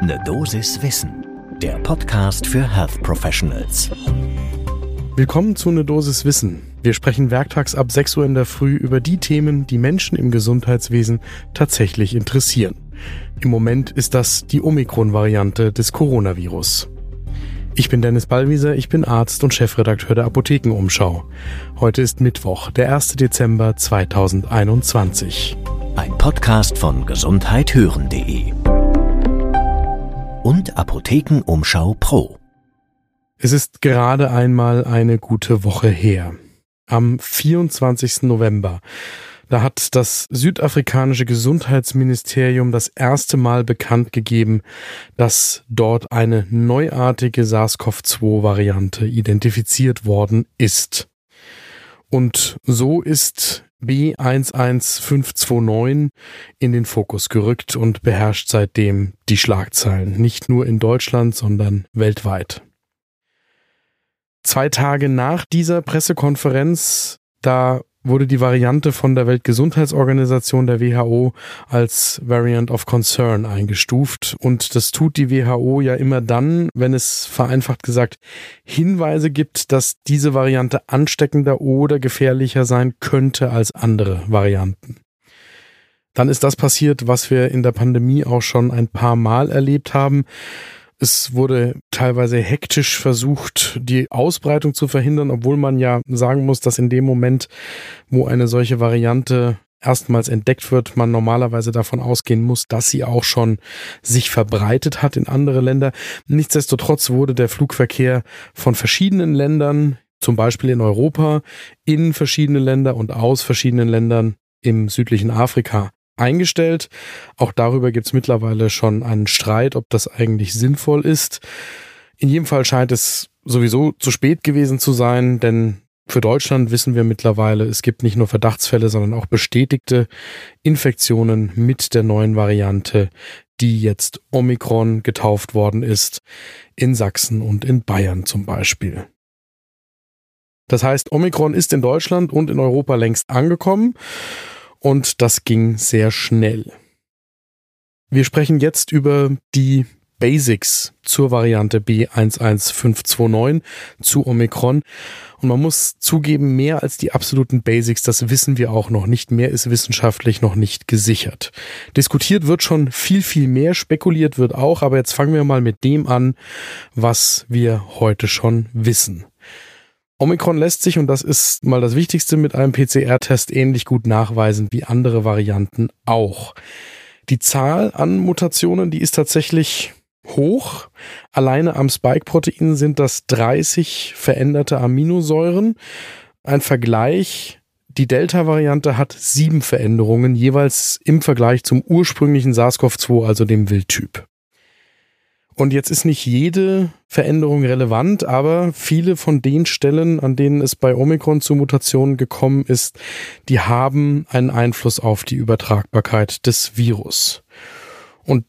Ne Dosis Wissen, der Podcast für Health Professionals. Willkommen zu Ne Dosis Wissen. Wir sprechen werktags ab 6 Uhr in der Früh über die Themen, die Menschen im Gesundheitswesen tatsächlich interessieren. Im Moment ist das die Omikron-Variante des Coronavirus. Ich bin Dennis Ballwieser, ich bin Arzt und Chefredakteur der Apothekenumschau. Heute ist Mittwoch, der 1. Dezember 2021. Ein Podcast von gesundheithören.de und Apothekenumschau Pro. Es ist gerade einmal eine gute Woche her. Am 24. November da hat das südafrikanische Gesundheitsministerium das erste Mal bekannt gegeben, dass dort eine neuartige SARS-CoV-2-Variante identifiziert worden ist. Und so ist B11529 in den Fokus gerückt und beherrscht seitdem die Schlagzeilen, nicht nur in Deutschland, sondern weltweit. Zwei Tage nach dieser Pressekonferenz, da wurde die Variante von der Weltgesundheitsorganisation der WHO als Variant of Concern eingestuft. Und das tut die WHO ja immer dann, wenn es vereinfacht gesagt Hinweise gibt, dass diese Variante ansteckender oder gefährlicher sein könnte als andere Varianten. Dann ist das passiert, was wir in der Pandemie auch schon ein paar Mal erlebt haben. Es wurde teilweise hektisch versucht, die Ausbreitung zu verhindern, obwohl man ja sagen muss, dass in dem Moment, wo eine solche Variante erstmals entdeckt wird, man normalerweise davon ausgehen muss, dass sie auch schon sich verbreitet hat in andere Länder. Nichtsdestotrotz wurde der Flugverkehr von verschiedenen Ländern, zum Beispiel in Europa, in verschiedene Länder und aus verschiedenen Ländern im südlichen Afrika eingestellt. Auch darüber gibt es mittlerweile schon einen Streit, ob das eigentlich sinnvoll ist. In jedem Fall scheint es sowieso zu spät gewesen zu sein, denn für Deutschland wissen wir mittlerweile, es gibt nicht nur Verdachtsfälle, sondern auch bestätigte Infektionen mit der neuen Variante, die jetzt Omikron getauft worden ist, in Sachsen und in Bayern zum Beispiel. Das heißt, Omikron ist in Deutschland und in Europa längst angekommen und das ging sehr schnell. Wir sprechen jetzt über die Basics zur Variante B11529 zu Omikron. Und man muss zugeben, mehr als die absoluten Basics, das wissen wir auch noch nicht. Mehr ist wissenschaftlich noch nicht gesichert. Diskutiert wird schon viel, viel mehr, spekuliert wird auch, aber jetzt fangen wir mal mit dem an, was wir heute schon wissen. Omikron lässt sich, und das ist mal das Wichtigste, mit einem PCR-Test ähnlich gut nachweisen wie andere Varianten auch. Die Zahl an Mutationen, die ist tatsächlich hoch. Alleine am Spike-Protein sind das 30 veränderte Aminosäuren. Ein Vergleich, die Delta-Variante hat sieben Veränderungen, jeweils im Vergleich zum ursprünglichen SARS-CoV-2, also dem Wildtyp. Und jetzt ist nicht jede Veränderung relevant, aber viele von den Stellen, an denen es bei Omikron zu Mutationen gekommen ist, die haben einen Einfluss auf die Übertragbarkeit des Virus. Und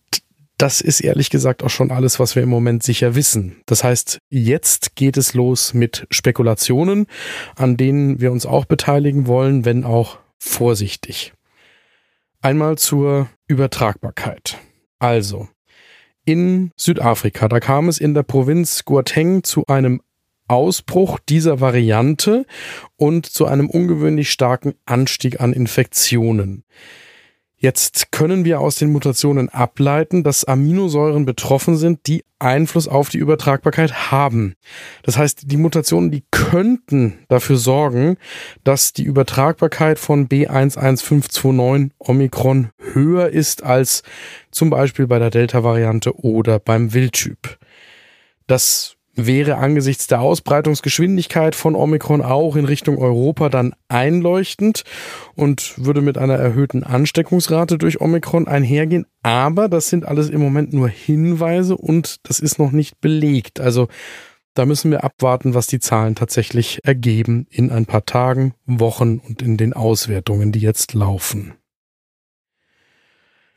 das ist ehrlich gesagt auch schon alles, was wir im Moment sicher wissen. Das heißt, jetzt geht es los mit Spekulationen, an denen wir uns auch beteiligen wollen, wenn auch vorsichtig. Einmal zur Übertragbarkeit. Also, in Südafrika. Da kam es in der Provinz Gauteng zu einem Ausbruch dieser Variante und zu einem ungewöhnlich starken Anstieg an Infektionen. Jetzt können wir aus den Mutationen ableiten, dass Aminosäuren betroffen sind, die Einfluss auf die Übertragbarkeit haben. Das heißt, die Mutationen, die könnten dafür sorgen, dass die Übertragbarkeit von B11529 Omikron höher ist als zum Beispiel bei der Delta-Variante oder beim Wildtyp. Das wäre angesichts der Ausbreitungsgeschwindigkeit von Omikron auch in Richtung Europa dann einleuchtend und würde mit einer erhöhten Ansteckungsrate durch Omikron einhergehen. Aber das sind alles im Moment nur Hinweise und das ist noch nicht belegt. Also da müssen wir abwarten, was die Zahlen tatsächlich ergeben in ein paar Tagen, Wochen und in den Auswertungen, die jetzt laufen.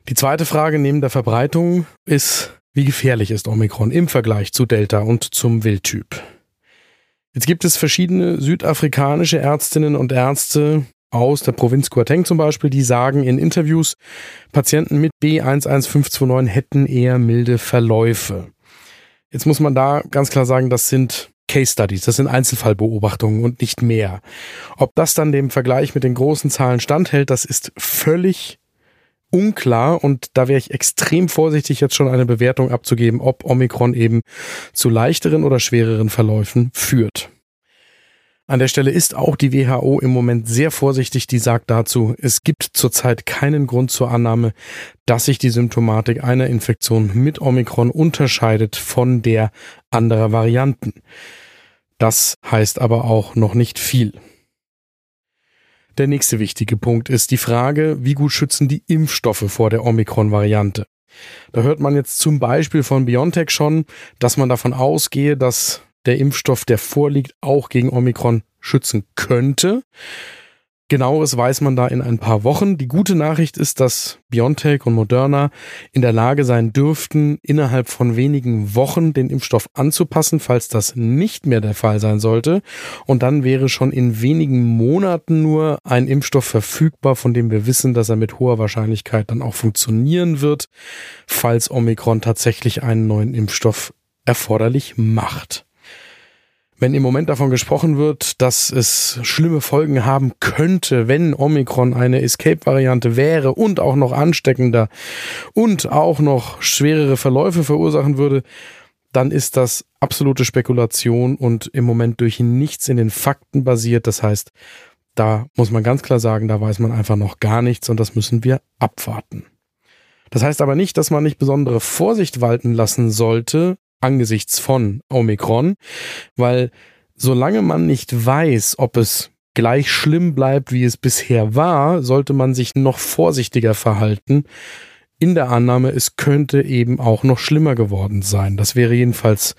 Die zweite Frage neben der Verbreitung ist, wie gefährlich ist Omikron im Vergleich zu Delta und zum Wildtyp? Jetzt gibt es verschiedene südafrikanische Ärztinnen und Ärzte, aus der Provinz Gauteng zum Beispiel, die sagen in Interviews, Patienten mit B11529 hätten eher milde Verläufe. Jetzt muss man da ganz klar sagen, das sind Case Studies, das sind Einzelfallbeobachtungen und nicht mehr. Ob das dann dem Vergleich mit den großen Zahlen standhält, das ist völlig unklar und da wäre ich extrem vorsichtig, jetzt schon eine Bewertung abzugeben, ob Omikron eben zu leichteren oder schwereren Verläufen führt. An der Stelle ist auch die WHO im Moment sehr vorsichtig, die sagt dazu, es gibt zurzeit keinen Grund zur Annahme, dass sich die Symptomatik einer Infektion mit Omikron unterscheidet von der anderer Varianten. Das heißt aber auch noch nicht viel. Der nächste wichtige Punkt ist die Frage, wie gut schützen die Impfstoffe vor der Omikron-Variante. Da hört man jetzt zum Beispiel von BioNTech schon, dass man davon ausgehe, dass der Impfstoff, der vorliegt, auch gegen Omikron schützen könnte. Genaueres weiß man da in ein paar Wochen. Die gute Nachricht ist, dass BioNTech und Moderna in der Lage sein dürften, innerhalb von wenigen Wochen den Impfstoff anzupassen, falls das nicht mehr der Fall sein sollte. Und dann wäre schon in wenigen Monaten nur ein Impfstoff verfügbar, von dem wir wissen, dass er mit hoher Wahrscheinlichkeit dann auch funktionieren wird, falls Omikron tatsächlich einen neuen Impfstoff erforderlich macht wenn im Moment davon gesprochen wird, dass es schlimme Folgen haben könnte, wenn Omikron eine Escape-Variante wäre und auch noch ansteckender und auch noch schwerere Verläufe verursachen würde, dann ist das absolute Spekulation und im Moment durch nichts in den Fakten basiert. Das heißt, da muss man ganz klar sagen, da weiß man einfach noch gar nichts und das müssen wir abwarten. Das heißt aber nicht, dass man nicht besondere Vorsicht walten lassen sollte, angesichts von Omikron, weil solange man nicht weiß, ob es gleich schlimm bleibt, wie es bisher war, sollte man sich noch vorsichtiger verhalten, in der Annahme, es könnte eben auch noch schlimmer geworden sein. Das wäre jedenfalls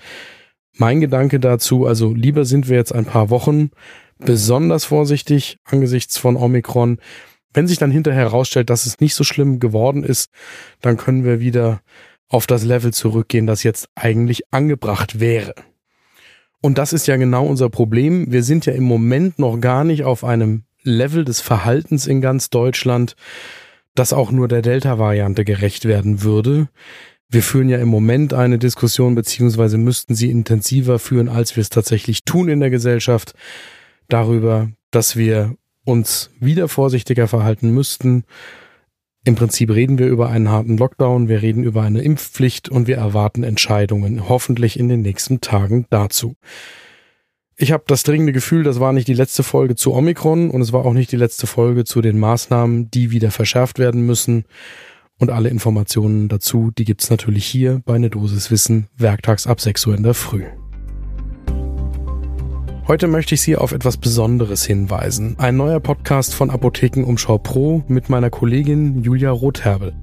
mein Gedanke dazu. Also lieber sind wir jetzt ein paar Wochen besonders vorsichtig angesichts von Omikron. Wenn sich dann hinterher herausstellt, dass es nicht so schlimm geworden ist, dann können wir wieder auf das Level zurückgehen, das jetzt eigentlich angebracht wäre. Und das ist ja genau unser Problem. Wir sind ja im Moment noch gar nicht auf einem Level des Verhaltens in ganz Deutschland, das auch nur der Delta-Variante gerecht werden würde. Wir führen ja im Moment eine Diskussion, beziehungsweise müssten sie intensiver führen, als wir es tatsächlich tun in der Gesellschaft, darüber, dass wir uns wieder vorsichtiger verhalten müssten im Prinzip reden wir über einen harten Lockdown, wir reden über eine Impfpflicht und wir erwarten Entscheidungen, hoffentlich in den nächsten Tagen dazu. Ich habe das dringende Gefühl, das war nicht die letzte Folge zu Omikron und es war auch nicht die letzte Folge zu den Maßnahmen, die wieder verschärft werden müssen. Und alle Informationen dazu, die gibt's natürlich hier bei Ne Dosis Wissen, werktags ab 6 Uhr in der Früh. Heute möchte ich Sie auf etwas Besonderes hinweisen. Ein neuer Podcast von Apothekenumschau Pro mit meiner Kollegin Julia Rotherbel.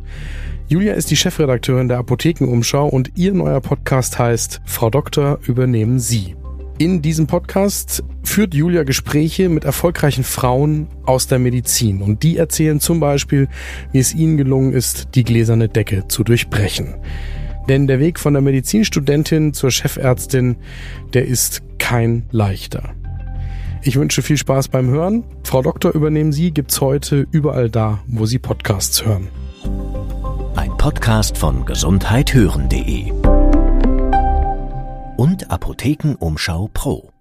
Julia ist die Chefredakteurin der Apothekenumschau und ihr neuer Podcast heißt Frau Doktor übernehmen Sie. In diesem Podcast führt Julia Gespräche mit erfolgreichen Frauen aus der Medizin und die erzählen zum Beispiel, wie es ihnen gelungen ist, die gläserne Decke zu durchbrechen. Denn der Weg von der Medizinstudentin zur Chefärztin, der ist kein leichter. Ich wünsche viel Spaß beim Hören. Frau Doktor übernehmen Sie gibt's heute überall da, wo Sie Podcasts hören. Ein Podcast von gesundheithören.de und Apothekenumschau Pro.